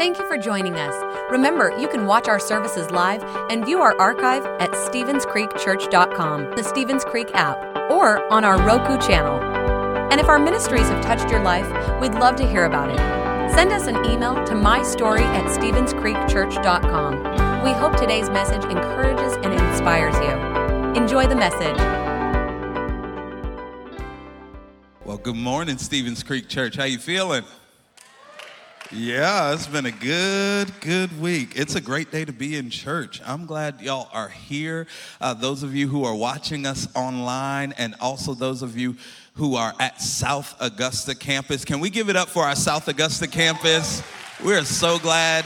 Thank you for joining us. Remember, you can watch our services live and view our archive at StevensCreekChurch.com, the Stevens Creek app, or on our Roku channel. And if our ministries have touched your life, we'd love to hear about it. Send us an email to mystory at StevensCreekChurch.com. We hope today's message encourages and inspires you. Enjoy the message. Well, good morning, Stevens Creek Church. How you feeling? Yeah, it's been a good, good week. It's a great day to be in church. I'm glad y'all are here. Uh, those of you who are watching us online, and also those of you who are at South Augusta campus. Can we give it up for our South Augusta campus? We're so glad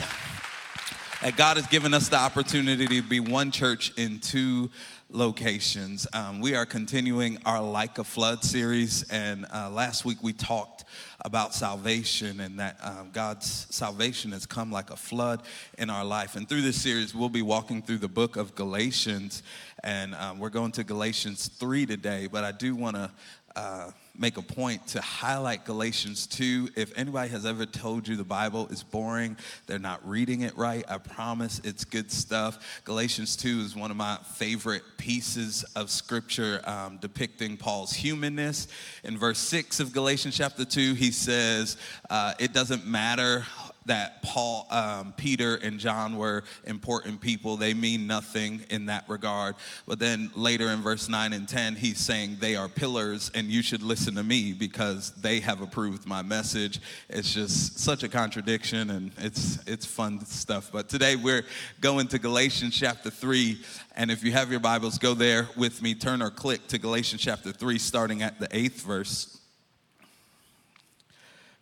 that God has given us the opportunity to be one church in two locations. Um, we are continuing our Like a Flood series, and uh, last week we talked about salvation and that um, God's salvation has come like a flood in our life. And through this series, we'll be walking through the book of Galatians, and um, we're going to Galatians 3 today. But I do want to uh, make a point to highlight Galatians 2. If anybody has ever told you the Bible is boring, they're not reading it right, I promise it's good stuff. Galatians 2 is one of my favorite pieces of scripture um, depicting Paul's humanness. In verse 6 of Galatians chapter 2, he says, uh, It doesn't matter that Paul, um, Peter, and John were important people. They mean nothing in that regard. But then later in verse 9 and 10, he's saying they are pillars and you should listen to me because they have approved my message. It's just such a contradiction and it's, it's fun stuff. But today we're going to Galatians chapter 3. And if you have your Bibles, go there with me, turn or click to Galatians chapter 3, starting at the eighth verse.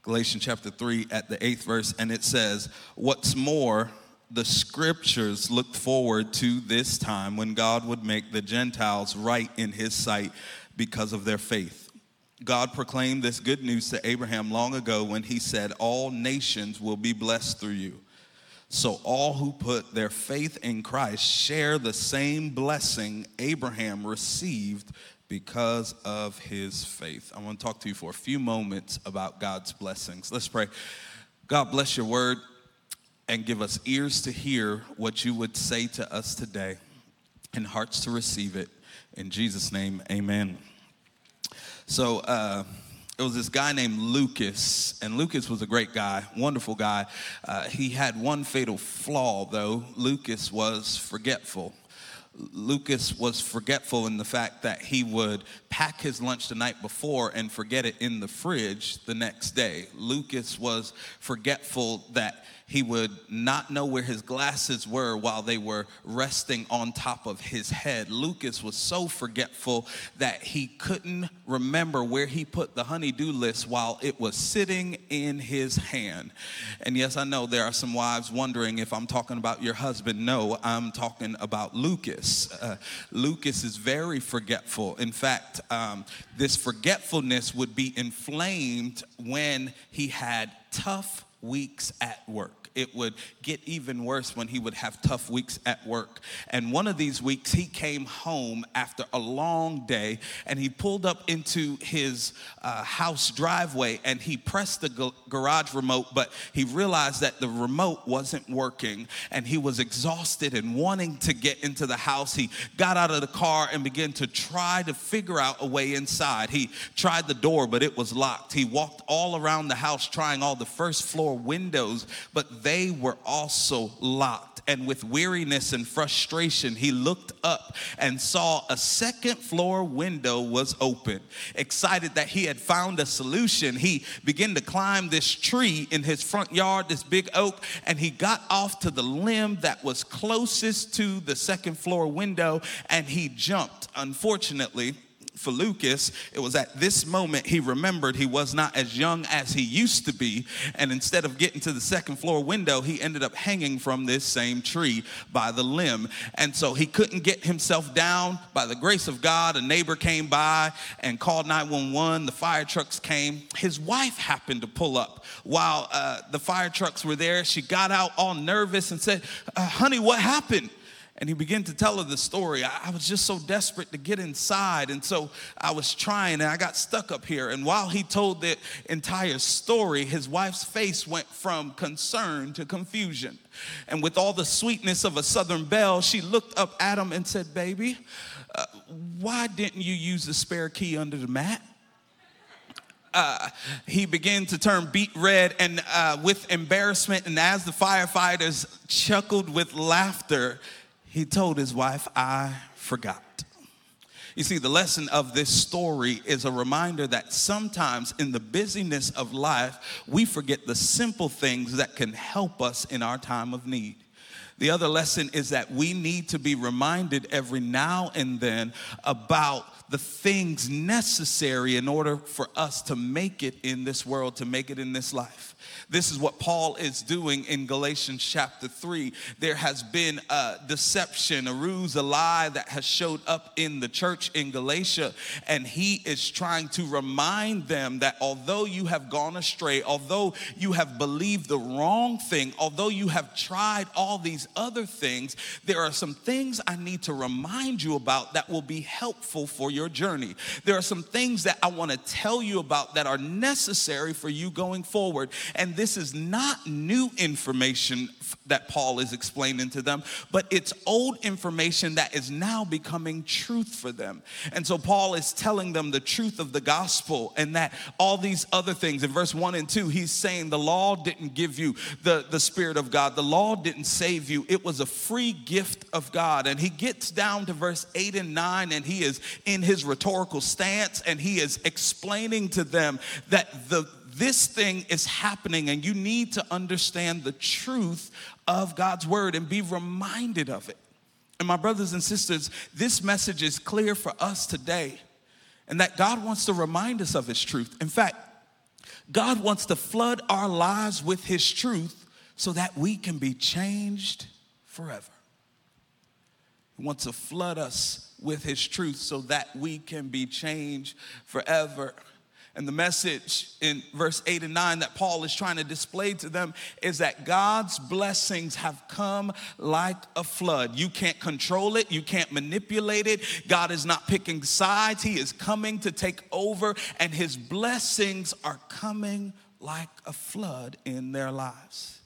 Galatians chapter 3 at the eighth verse, and it says, What's more, the scriptures looked forward to this time when God would make the Gentiles right in his sight because of their faith. God proclaimed this good news to Abraham long ago when he said, All nations will be blessed through you. So all who put their faith in Christ share the same blessing Abraham received because of his faith. I want to talk to you for a few moments about God's blessings. Let's pray. God bless your word and give us ears to hear what you would say to us today and hearts to receive it. In Jesus' name, amen. So, uh, it was this guy named Lucas, and Lucas was a great guy, wonderful guy. Uh, he had one fatal flaw, though. Lucas was forgetful. Lucas was forgetful in the fact that he would pack his lunch the night before and forget it in the fridge the next day. Lucas was forgetful that he would not know where his glasses were while they were resting on top of his head. Lucas was so forgetful that he couldn't remember where he put the honey-do list while it was sitting in his hand. And yes, I know there are some wives wondering if I'm talking about your husband. No, I'm talking about Lucas. Uh, Lucas is very forgetful. In fact, um, this forgetfulness would be inflamed when he had tough weeks at work it would get even worse when he would have tough weeks at work. And one of these weeks, he came home after a long day and he pulled up into his uh, house driveway and he pressed the garage remote, but he realized that the remote wasn't working and he was exhausted and wanting to get into the house. He got out of the car and began to try to figure out a way inside. He tried the door, but it was locked. He walked all around the house trying all the first floor windows, but they were also locked. And with weariness and frustration, he looked up and saw a second floor window was open. Excited that he had found a solution, he began to climb this tree in his front yard, this big oak, and he got off to the limb that was closest to the second floor window and he jumped. Unfortunately, for Lucas, it was at this moment he remembered he was not as young as he used to be. And instead of getting to the second floor window, he ended up hanging from this same tree by the limb. And so he couldn't get himself down. By the grace of God, a neighbor came by and called 911. The fire trucks came. His wife happened to pull up while uh, the fire trucks were there. She got out all nervous and said, uh, Honey, what happened? And he began to tell her the story. I, I was just so desperate to get inside. And so I was trying and I got stuck up here. And while he told the entire story, his wife's face went from concern to confusion. And with all the sweetness of a Southern belle, she looked up at him and said, Baby, uh, why didn't you use the spare key under the mat? Uh, he began to turn beet red and uh, with embarrassment. And as the firefighters chuckled with laughter, he told his wife, I forgot. You see, the lesson of this story is a reminder that sometimes in the busyness of life, we forget the simple things that can help us in our time of need. The other lesson is that we need to be reminded every now and then about the things necessary in order for us to make it in this world, to make it in this life. This is what Paul is doing in Galatians chapter 3. There has been a deception, a ruse, a lie that has showed up in the church in Galatia, and he is trying to remind them that although you have gone astray, although you have believed the wrong thing, although you have tried all these other things, there are some things I need to remind you about that will be helpful for your journey. There are some things that I want to tell you about that are necessary for you going forward. And this is not new information that Paul is explaining to them, but it's old information that is now becoming truth for them. And so Paul is telling them the truth of the gospel and that all these other things. In verse 1 and 2, he's saying the law didn't give you the, the Spirit of God, the law didn't save you, it was a free gift of God. And he gets down to verse 8 and 9, and he is in his rhetorical stance and he is explaining to them that the this thing is happening and you need to understand the truth of God's word and be reminded of it. And my brothers and sisters, this message is clear for us today, and that God wants to remind us of His truth. In fact, God wants to flood our lives with His truth so that we can be changed forever. He wants to flood us with His truth so that we can be changed forever. And the message in verse 8 and 9 that Paul is trying to display to them is that God's blessings have come like a flood. You can't control it, you can't manipulate it. God is not picking sides, He is coming to take over, and His blessings are coming like a flood in their lives.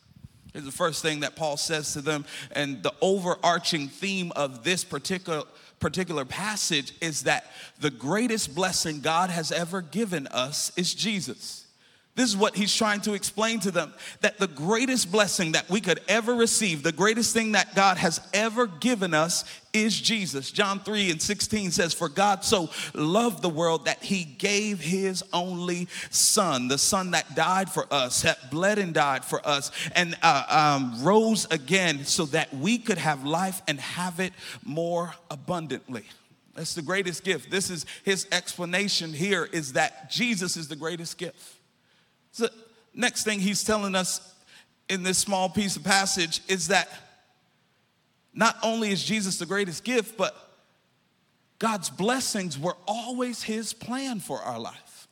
Here's the first thing that Paul says to them, and the overarching theme of this particular particular passage is that the greatest blessing God has ever given us is Jesus. This is what he's trying to explain to them that the greatest blessing that we could ever receive, the greatest thing that God has ever given us is Jesus. John 3 and 16 says, For God so loved the world that he gave his only son, the son that died for us, that bled and died for us, and uh, um, rose again so that we could have life and have it more abundantly. That's the greatest gift. This is his explanation here is that Jesus is the greatest gift. So, next thing he's telling us in this small piece of passage is that not only is Jesus the greatest gift, but God's blessings were always his plan for our life.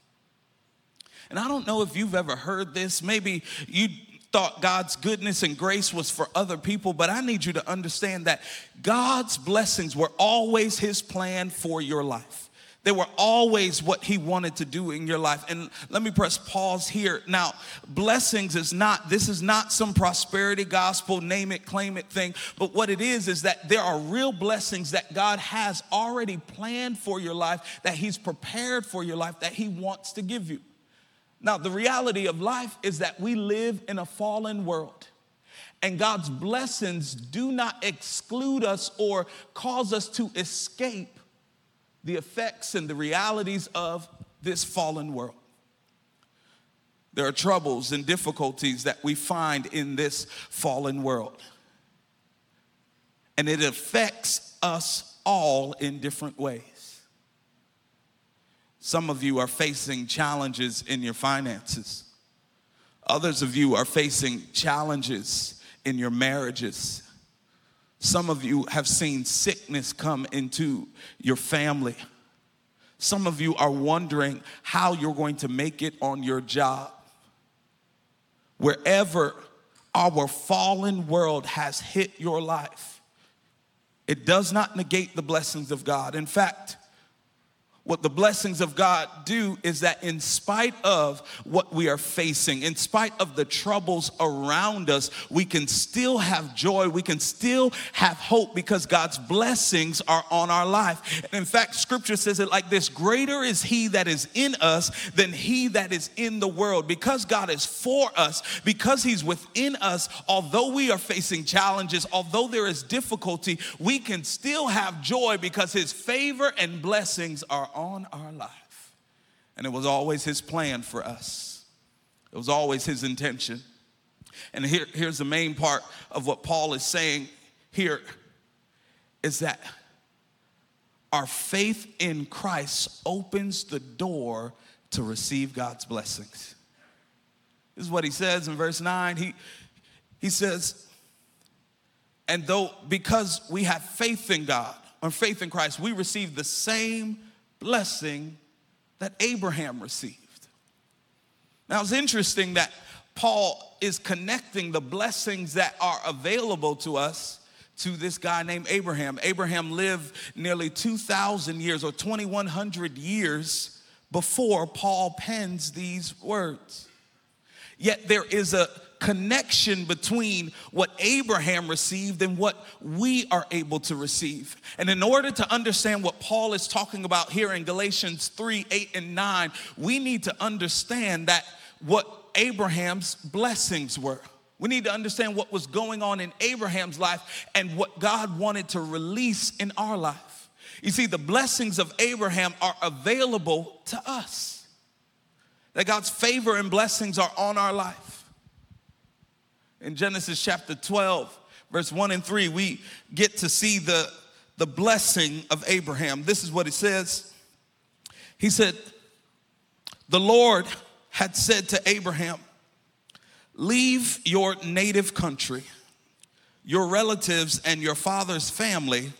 And I don't know if you've ever heard this. Maybe you thought God's goodness and grace was for other people, but I need you to understand that God's blessings were always his plan for your life. They were always what he wanted to do in your life. And let me press pause here. Now, blessings is not, this is not some prosperity gospel, name it, claim it thing. But what it is, is that there are real blessings that God has already planned for your life, that he's prepared for your life, that he wants to give you. Now, the reality of life is that we live in a fallen world. And God's blessings do not exclude us or cause us to escape the effects and the realities of this fallen world. There are troubles and difficulties that we find in this fallen world. And it affects us all in different ways. Some of you are facing challenges in your finances. Others of you are facing challenges in your marriages some of you have seen sickness come into your family. Some of you are wondering how you're going to make it on your job. Wherever our fallen world has hit your life, it does not negate the blessings of God. In fact, what the blessings of God do is that, in spite of what we are facing, in spite of the troubles around us, we can still have joy. We can still have hope because God's blessings are on our life. And in fact, scripture says it like this Greater is He that is in us than He that is in the world. Because God is for us, because He's within us, although we are facing challenges, although there is difficulty, we can still have joy because His favor and blessings are on our life. And it was always his plan for us, it was always his intention. And here, here's the main part of what Paul is saying here is that our faith in Christ opens the door to receive God's blessings. This is what he says in verse 9. He, he says, and though because we have faith in God or faith in Christ, we receive the same blessing that Abraham received. Now it's interesting that Paul is connecting the blessings that are available to us to this guy named Abraham. Abraham lived nearly 2,000 years or 2,100 years before Paul pens these words. Yet there is a connection between what Abraham received and what we are able to receive. And in order to understand what Paul is talking about here in Galatians 3 8 and 9, we need to understand that what Abraham's blessings were. We need to understand what was going on in Abraham's life and what God wanted to release in our life. You see, the blessings of Abraham are available to us. That God's favor and blessings are on our life in Genesis chapter 12, verse 1 and 3, we get to see the, the blessing of Abraham. This is what it says. He said, The Lord had said to Abraham, Leave your native country, your relatives, and your father's family,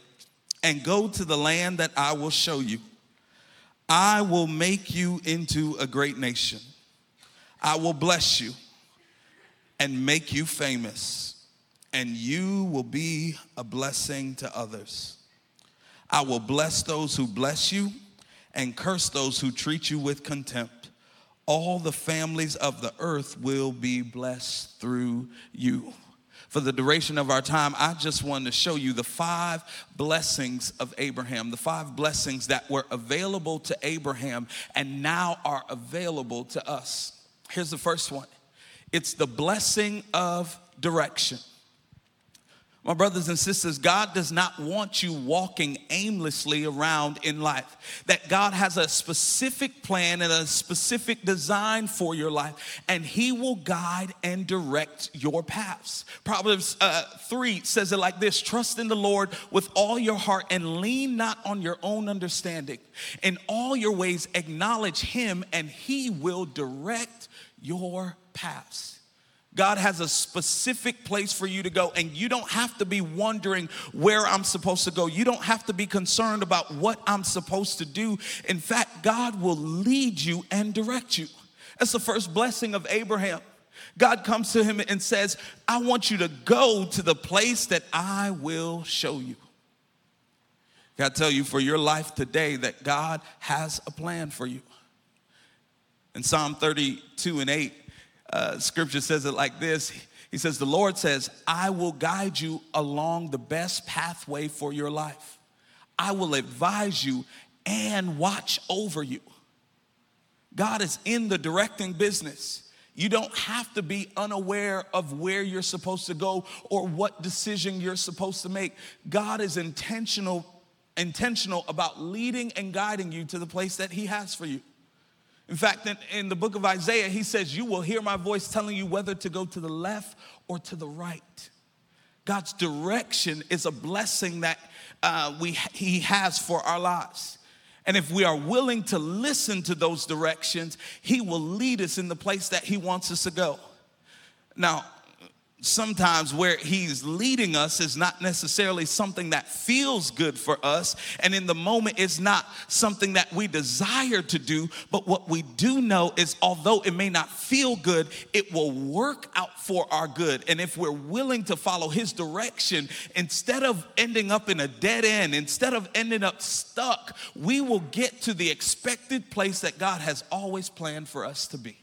and go to the land that I will show you. I will make you into a great nation. I will bless you and make you famous, and you will be a blessing to others. I will bless those who bless you and curse those who treat you with contempt. All the families of the earth will be blessed through you. For the duration of our time, I just wanted to show you the five blessings of Abraham, the five blessings that were available to Abraham and now are available to us. Here's the first one it's the blessing of direction. My brothers and sisters, God does not want you walking aimlessly around in life. That God has a specific plan and a specific design for your life, and He will guide and direct your paths. Proverbs uh, 3 says it like this Trust in the Lord with all your heart and lean not on your own understanding. In all your ways, acknowledge Him, and He will direct your paths. God has a specific place for you to go, and you don't have to be wondering where I'm supposed to go. You don't have to be concerned about what I'm supposed to do. In fact, God will lead you and direct you. That's the first blessing of Abraham. God comes to him and says, I want you to go to the place that I will show you. I tell you for your life today that God has a plan for you. In Psalm 32 and 8, uh, scripture says it like this He says, The Lord says, I will guide you along the best pathway for your life. I will advise you and watch over you. God is in the directing business. You don't have to be unaware of where you're supposed to go or what decision you're supposed to make. God is intentional intentional about leading and guiding you to the place that he has for you. In fact, in, in, the book of Isaiah, he says, You will hear my voice telling you whether to go to the left or to the right. God's direction is a blessing that uh, we, he has for our lives. And if we are willing to listen to those directions, he will lead us in the place that he wants us to go. Now, sometimes where he's leading us is not necessarily something that feels good for us. And in the moment, it's not something that we desire to do. But what we do know is, although it may not feel good, it will work out for our good. And if we're willing to follow his direction, instead of ending up in a dead end, instead of ending up stuck, we will get to the expected place that God has always planned for us to be.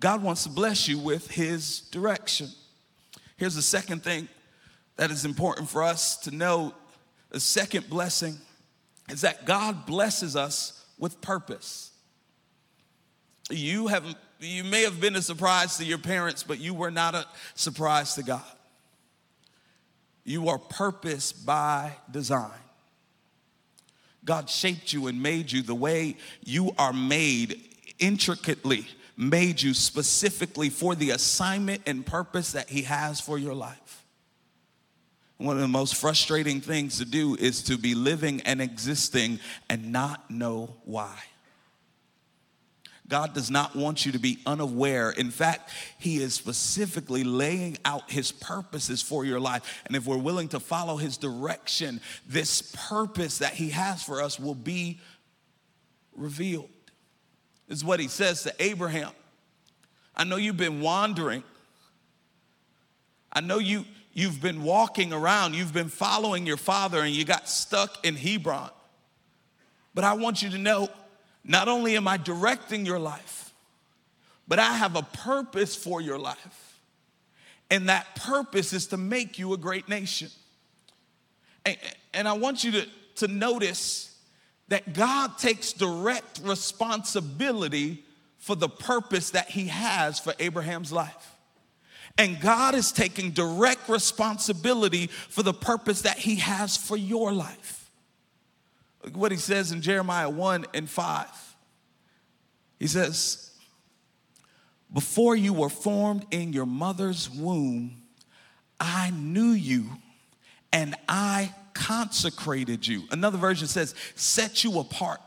God wants to bless you with His direction. Here's the second thing that is important for us to know the second blessing is that God blesses us with purpose. You have you may have been a surprise to your parents, but you were not a surprise to God. You are purpose by design. God shaped you and made you the way you are made intricately made you specifically for the assignment and purpose that He has for your life. One of the most frustrating things to do is to be living and existing and not know why. God does not want you to be unaware. In fact, He is specifically laying out His purposes for your life. And if we're willing to follow His direction, this purpose that He has for us will be revealed is what he says to Abraham. I know you've been wandering. I know you, you've been walking around. You've been following your father and you got stuck in Hebron. But I want you to know not only am I directing your life, but I have a purpose for your life. And that purpose is to make you a great nation. And, and I want you to, to notice that God takes direct responsibility for the purpose that He has for Abraham's life. And God is taking direct responsibility for the purpose that He has for your life. Look what He says in Jeremiah 1 and 5. He says, Before you were formed in your mother's womb, I knew you and I consecrated you. Another version says, set you apart.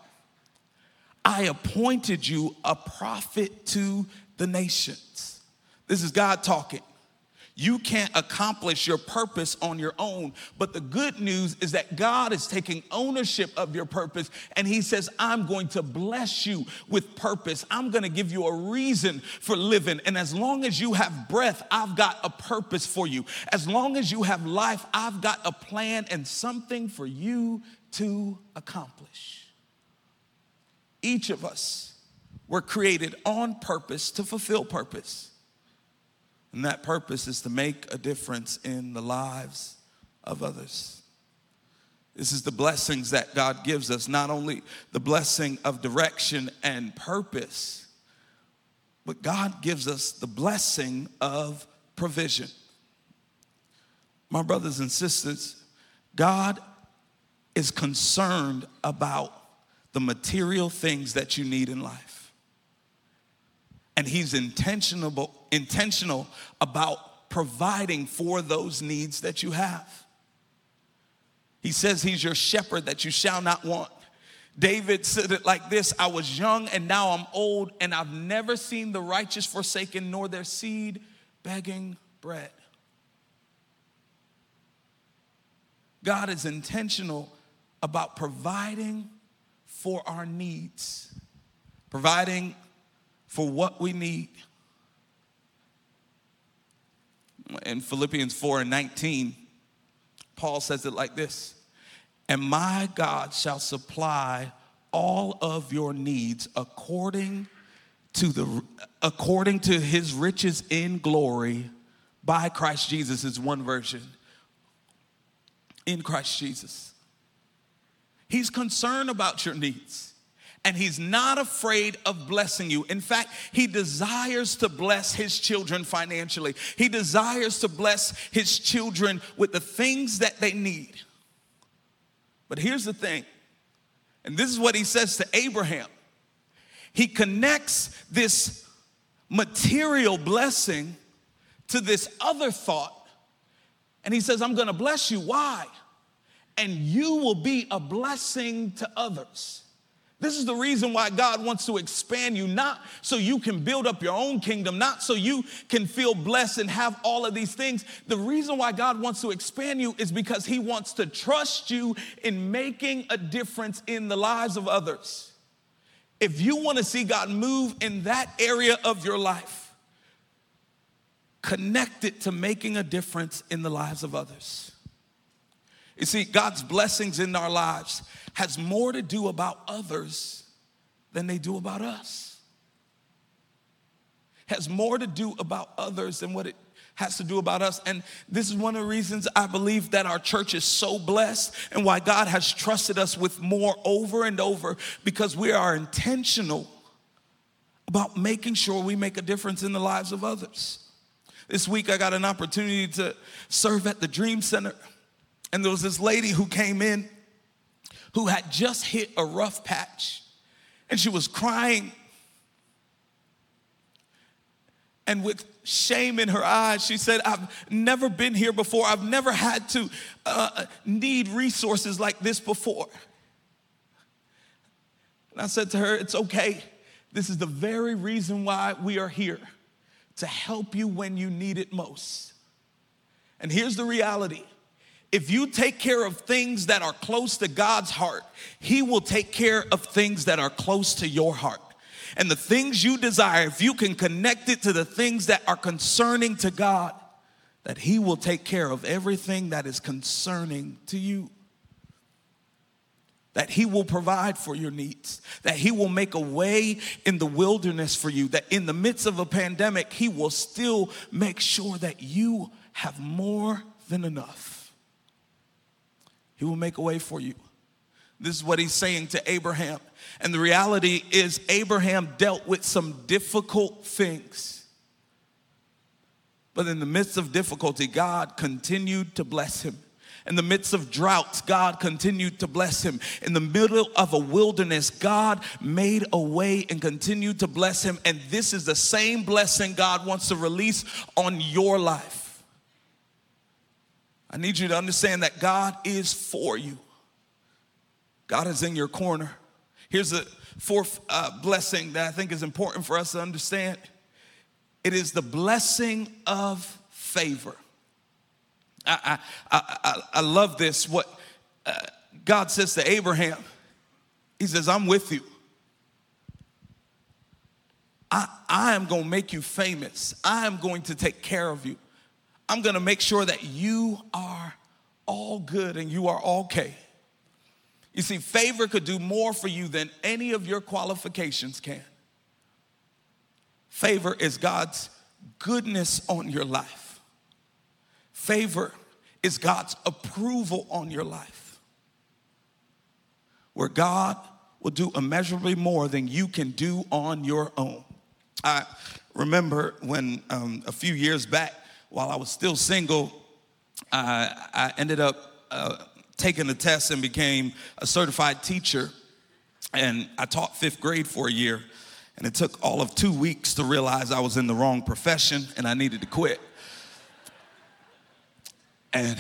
I appointed you a prophet to the nations. This is God talking. You can't accomplish your purpose on your own. But the good news is that God is taking ownership of your purpose and He says, I'm going to bless you with purpose. I'm going to give you a reason for living. And as long as you have breath, I've got a purpose for you. As long as you have life, I've got a plan and something for you to accomplish. Each of us were created on purpose to fulfill purpose. And that purpose is to make a difference in the lives of others. This is the blessings that God gives us, not only the blessing of direction and purpose, but God gives us the blessing of provision. My brothers and sisters, God is concerned about the material things that you need in life and he's intentional, intentional about providing for those needs that you have. He says he's your shepherd that you shall not want. David said it like this I was young and now I'm old, and I've never seen the righteous forsaken nor their seed begging bread. God is intentional about providing for our needs, providing for what we need. In Philippians 4 and 19, Paul says it like this And my God shall supply all of your needs according to the according to his riches in glory by Christ Jesus is one version in Christ Jesus. He's concerned about your needs and he's not afraid of blessing you. In fact, he desires to bless his children financially. He desires to bless his children with the things that they need. But here's the thing, and this is what he says to Abraham. He connects this material blessing to this other thought, and he says, I'm gonna bless you. Why? And you will be a blessing to others. This is the reason why God wants to expand you, not so you can build up your own kingdom, not so you can feel blessed and have all of these things. The reason why God wants to expand you is because He wants to trust you in making a difference in the lives of others. If you want to see God move in that area of your life, connect it to making a difference in the lives of others. You see, God's blessings in our lives has more to do about others than they do about us. Has more to do about others than what it has to do about us. And this is one of the reasons I believe that our church is so blessed and why God has trusted us with more over and over because we are intentional about making sure we make a difference in the lives of others. This week I got an opportunity to serve at the Dream Center. And there was this lady who came in who had just hit a rough patch and she was crying. And with shame in her eyes, she said, I've never been here before. I've never had to uh, need resources like this before. And I said to her, It's okay. This is the very reason why we are here to help you when you need it most. And here's the reality if you take care of things that are close to God's heart, He will take care of things that are close to your heart. And the things you desire, if you can connect it to the things that are concerning to God, that He will take care of everything that is concerning to you. That He will provide for your needs, that He will make a way in the wilderness for you, that in the midst of a pandemic, He will still make sure that you have more than enough. He will make a way for you. This is what he's saying to Abraham. And the reality is, Abraham dealt with some difficult things. But in the midst of difficulty, God continued to bless him. In the midst of droughts, God continued to bless him. In the middle of a wilderness, God made a way and continued to bless him. And this is the same blessing God wants to release on your life. I need you to understand that God is for you. God is in your corner. Here's a fourth uh, blessing that I think is important for us to understand it is the blessing of favor. I, I, I, I love this. What uh, God says to Abraham, He says, I'm with you. I, I am going to make you famous. I am going to take care of you. I'm gonna make sure that you are all good and you are okay. You see, favor could do more for you than any of your qualifications can. Favor is God's goodness on your life. Favor is God's approval on your life. Where God will do immeasurably more than you can do on your own. I remember when um, a few years back, while I was still single, uh, I ended up uh, taking the test and became a certified teacher. And I taught fifth grade for a year. And it took all of two weeks to realize I was in the wrong profession and I needed to quit. And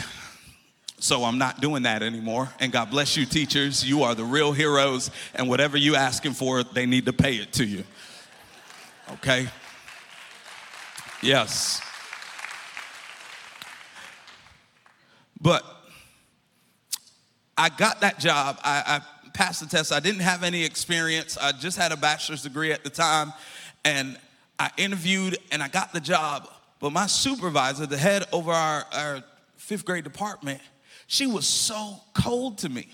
so I'm not doing that anymore. And God bless you, teachers. You are the real heroes. And whatever you're asking for, they need to pay it to you. Okay? Yes. But I got that job. I, I, passed the test. I didn't have any experience. I just had a bachelor's degree at the time. And I interviewed and I got the job. But my supervisor, the head over our, our fifth grade department, she was so cold to me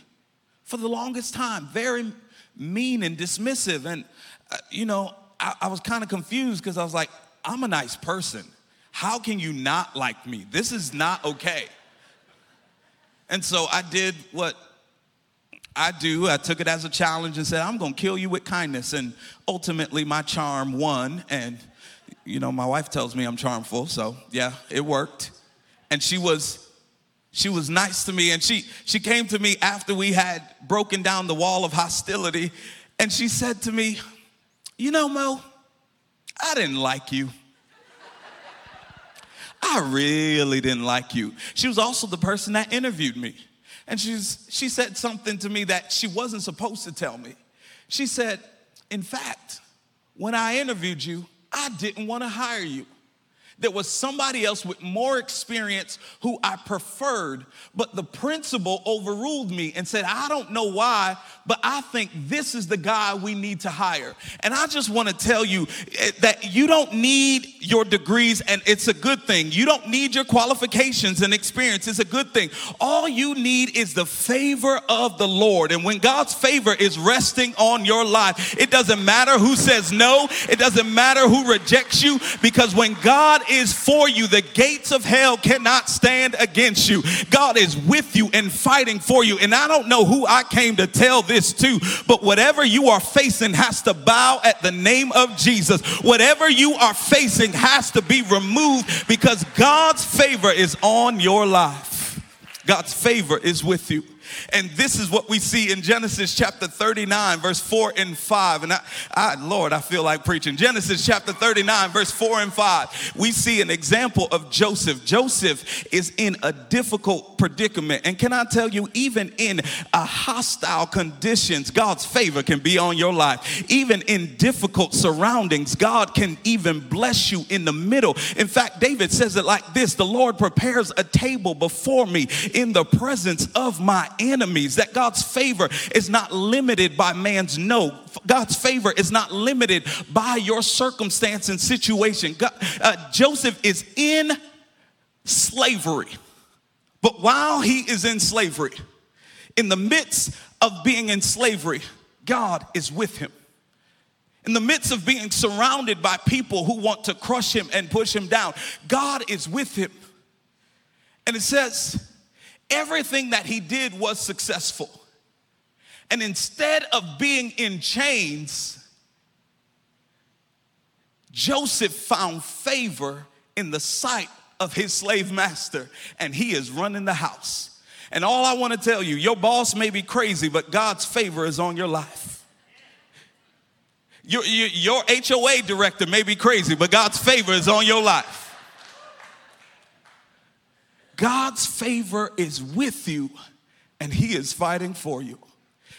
for the longest time, very mean and dismissive. And, uh, you know, I, I was kind of confused because I was like, I'm a nice person. How can you not like me? This is not okay. And so I did what I do. I took it as a challenge and said, I'm going to kill you with kindness. And ultimately, my charm won. And, you know, my wife tells me I'm charmful. So, yeah, it worked. And she was. She was nice to me, and she, she came to me after we had broken down the wall of hostility, and she said to me, You know, Mo, I didn't like you. I really didn't like you. She was also the person that interviewed me. And she's, she said something to me that she wasn't supposed to tell me. She said, In fact, when I interviewed you, I didn't want to hire you. There was somebody else with more experience who I preferred, but the principal overruled me and said, I don't know why, but I think this is the guy we need to hire. And I just want to tell you eh, that you don't need your degrees, and it's a good thing. You don't need your qualifications and experience, it's a good thing. All you need is the favor of the Lord. And when God's favor is resting on your life, it doesn't matter who says no, it doesn't matter who rejects you, because when God is for you, the gates of hell cannot stand against you. God is with you and fighting for you. And I don't know who I came to tell this to, but whatever you are facing has to bow at the name of Jesus. Whatever you are facing has to be removed because God's favor is on your life. God's favor is with you. And this is what we see in Genesis chapter 39, verse 4 and 5. And I, I, Lord, I feel like preaching. Genesis chapter 39, verse 4 and 5. We see an example of Joseph. Joseph is in a difficult predicament. And can I tell you, even in a hostile conditions, God's favor can be on your life. Even in difficult surroundings, God can even bless you in the middle. In fact, David says it like this The Lord prepares a table before me in the presence of my enemies enemies, that God's favor is not limited by man's no. God's favor is not limited by your circumstance and situation. God, uh, Joseph is in slavery. But while he is in slavery, in the midst of being in slavery, God is with him. In the midst of being surrounded by people who want to crush him and push him down, God is with him. And it says, everything that he did was successful. And instead of being in chains, Joseph found favor in the sight of his slave master, and he is running the house. And all I want to tell you, your boss may be crazy, but God's favor is on your life. Your, your, your HOA director may be crazy, but God's favor is on your life. God's favor is with you and he is fighting for you.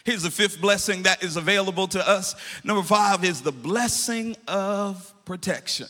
Here's the fifth blessing that is available to us. Number five is the blessing of protection.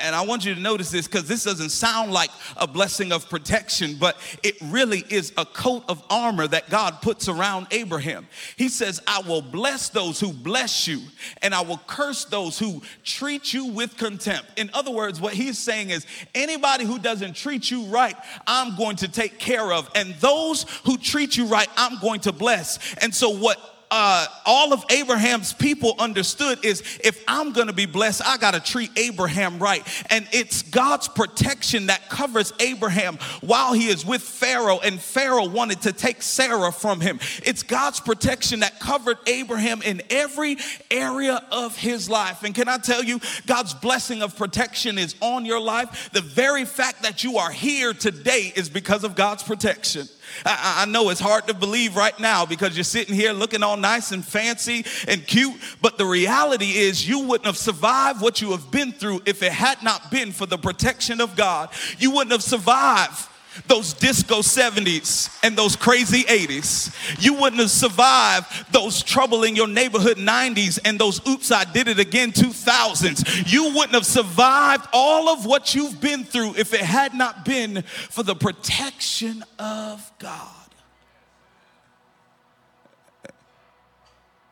And I want you to notice this because this doesn't sound like a blessing of protection, but it really is a coat of armor that God puts around Abraham. He says, I will bless those who bless you, and I will curse those who treat you with contempt. In other words, what he's saying is, anybody who doesn't treat you right, I'm going to take care of. And those who treat you right, I'm going to bless. And so, what uh, all of Abraham's people understood is if I'm going to be blessed, I got to treat Abraham right. And it's God's protection that covers Abraham while he is with Pharaoh, and Pharaoh wanted to take Sarah from him. It's God's protection that covered Abraham in every area of his life. And can I tell you, God's blessing of protection is on your life. The very fact that you are here today is because of God's protection. I, I, know it's hard to believe right now because you're sitting here looking all nice and fancy and cute, but the reality is you wouldn't have survived what you have been through if it had not been for the protection of God. You wouldn't have survived those disco 70s and those crazy 80s. You wouldn't have survived those trouble in your neighborhood 90s and those oops, I did it again 2000s. You wouldn't have survived all of what you've been through if it had not been for the protection of God.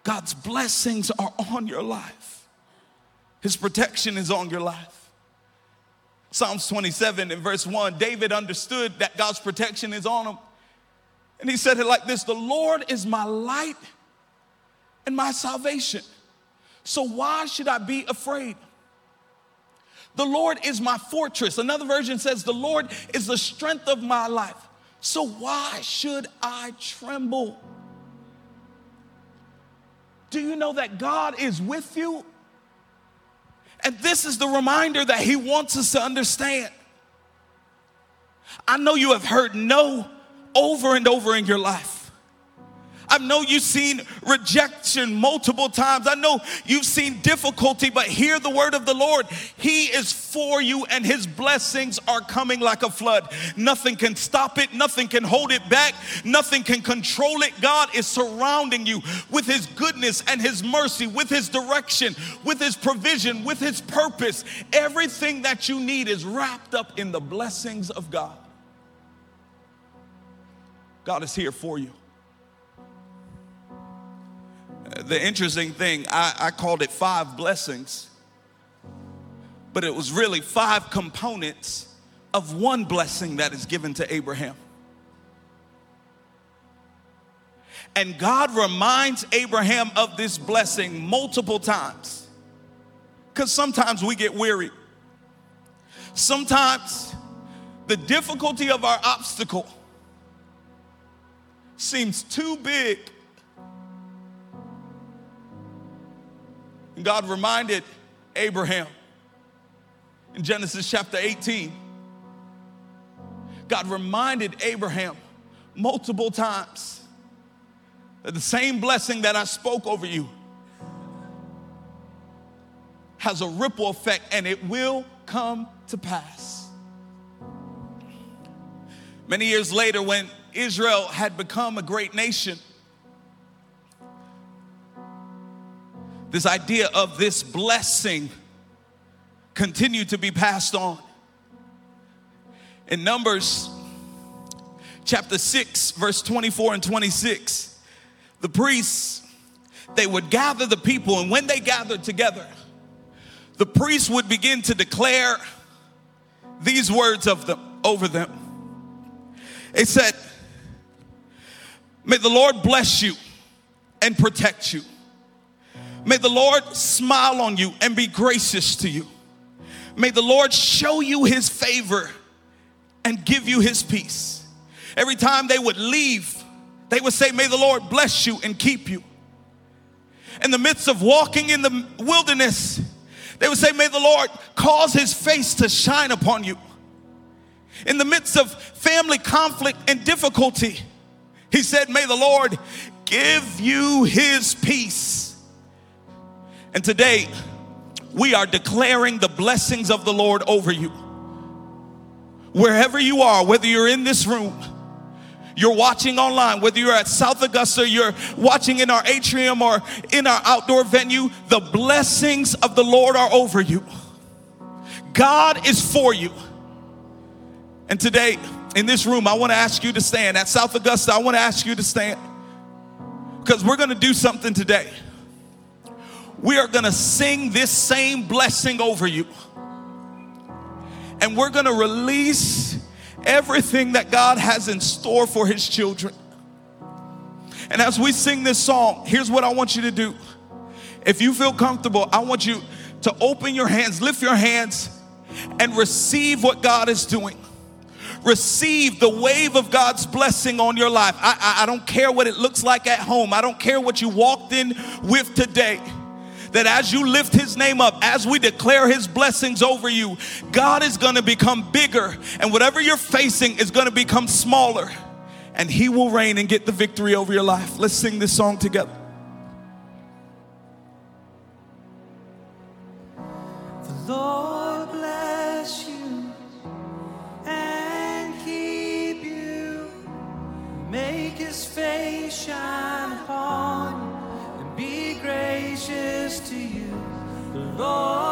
God's blessings are on your life. His protection is on your life. Psalms 27 and verse 1, David understood that God's protection is on him. And he said it like this The Lord is my light and my salvation. So why should I be afraid? The Lord is my fortress. Another version says, The Lord is the strength of my life. So why should I tremble? Do you know that God is with you and this is the reminder that he wants us to understand. I know you have heard no over and over in your life. I know you've seen rejection multiple times. I know you've seen difficulty, but hear the word of the Lord. He is for you, and his blessings are coming like a flood. Nothing can stop it, nothing can hold it back, nothing can control it. God is surrounding you with his goodness and his mercy, with his direction, with his provision, with his purpose. Everything that you need is wrapped up in the blessings of God. God is here for you. The interesting thing, I, I called it five blessings, but it was really five components of one blessing that is given to Abraham. And God reminds Abraham of this blessing multiple times. Because sometimes we get weary. Sometimes the difficulty of our obstacle seems too big. And God reminded Abraham in Genesis chapter 18. God reminded Abraham multiple times that the same blessing that I spoke over you has a ripple effect and it will come to pass. Many years later, when Israel had become a great nation, this idea of this blessing continued to be passed on. In Numbers chapter 6, verse 24 and 26, the priests, they would gather the people, and when they gathered together, the priests would begin to declare these words of them over them. It said, May the Lord bless you and protect you. May the Lord smile on you and be gracious to you. May the Lord show you his favor and give you his peace. Every time they would leave, they would say, May the Lord bless you and keep you. In the midst of walking in the wilderness, they would say, May the Lord cause his face to shine upon you. In the midst of family conflict and difficulty, he said, May the Lord give you his peace. And today, we are declaring the blessings of the Lord over you. Wherever you are, whether you're in this room, you're watching online, whether you're at South Augusta, you're watching in our atrium or in our outdoor venue, the blessings of the Lord are over you. God is for you. And today, in this room, I want to ask you to stand. At South Augusta, I want to ask you to stand because we're going to do something today. We are going to sing this same blessing over you. And we're going to release everything that God has in store for his children. And as we sing this song, here's what I want you to do. If you feel comfortable, I want you to open your hands, lift your hands, and receive what God is doing receive the wave of God's blessing on your life. I, I, I don't care what it looks like at home, I don't care what you walked in with today that as you lift his name up, as we declare his blessings over you, God is going to become bigger, and whatever you're facing is going to become smaller, and he will reign and get the victory over your life. Let's sing this song together. Lord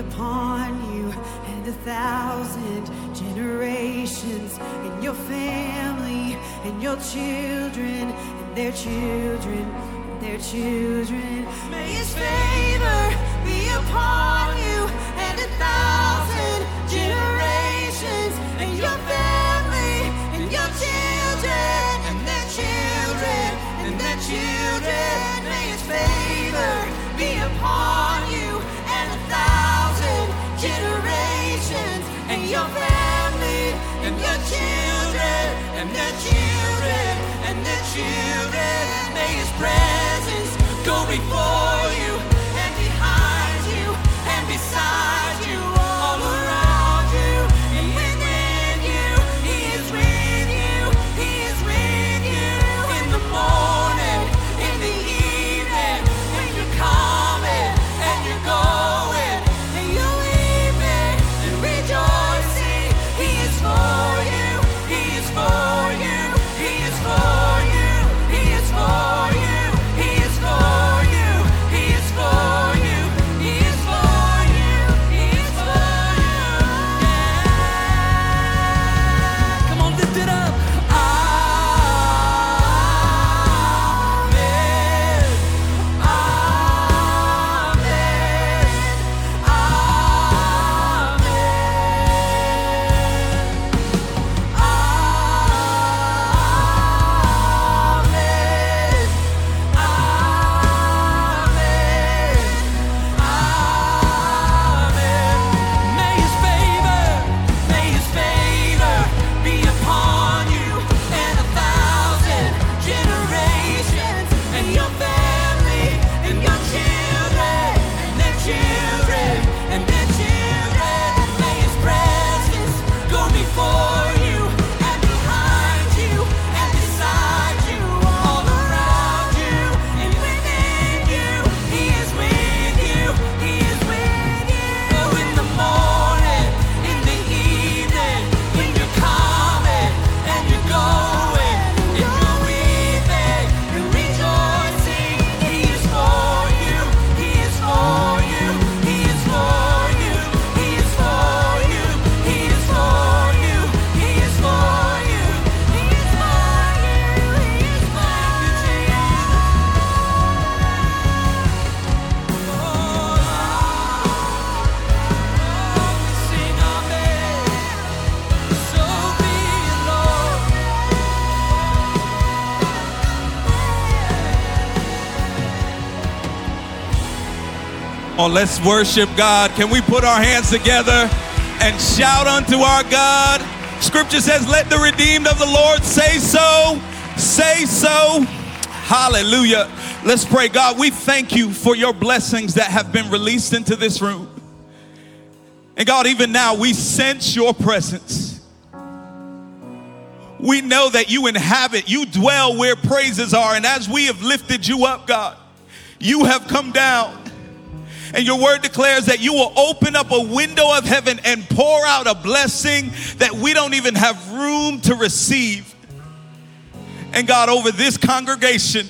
upon you and a thousand generations and your family and your children and their children and their children. May his favor be upon children and their children. May his presence go before Oh, let's worship God. Can we put our hands together and shout unto our God? Scripture says, Let the redeemed of the Lord say so. Say so. Hallelujah. Let's pray. God, we thank you for your blessings that have been released into this room. And God, even now, we sense your presence. We know that you inhabit, you dwell where praises are. And as we have lifted you up, God, you have come down. And your word declares that you will open up a window of heaven and pour out a blessing that we don't even have room to receive. And God, over this congregation,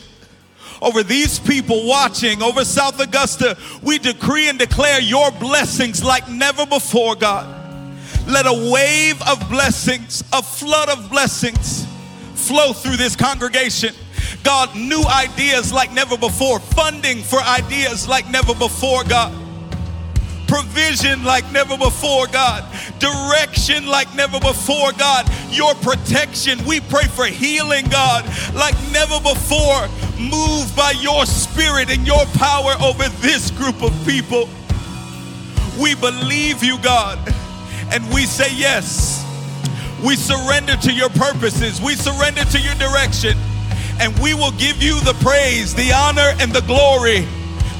over these people watching, over South Augusta, we decree and declare your blessings like never before, God. Let a wave of blessings, a flood of blessings flow through this congregation. God, new ideas like never before, funding for ideas like never before, God. Provision like never before, God. Direction like never before, God. Your protection. We pray for healing, God, like never before. Move by your spirit and your power over this group of people. We believe you, God, and we say yes. We surrender to your purposes. We surrender to your direction. And we will give you the praise, the honor, and the glory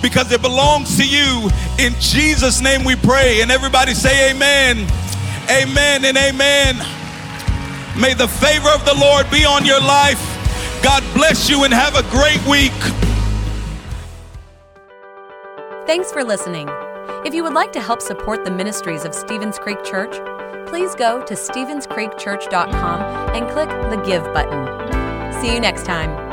because it belongs to you. In Jesus' name we pray. And everybody say amen. Amen and amen. May the favor of the Lord be on your life. God bless you and have a great week. Thanks for listening. If you would like to help support the ministries of Stevens Creek Church, please go to StevensCreekChurch.com and click the Give button. See you next time.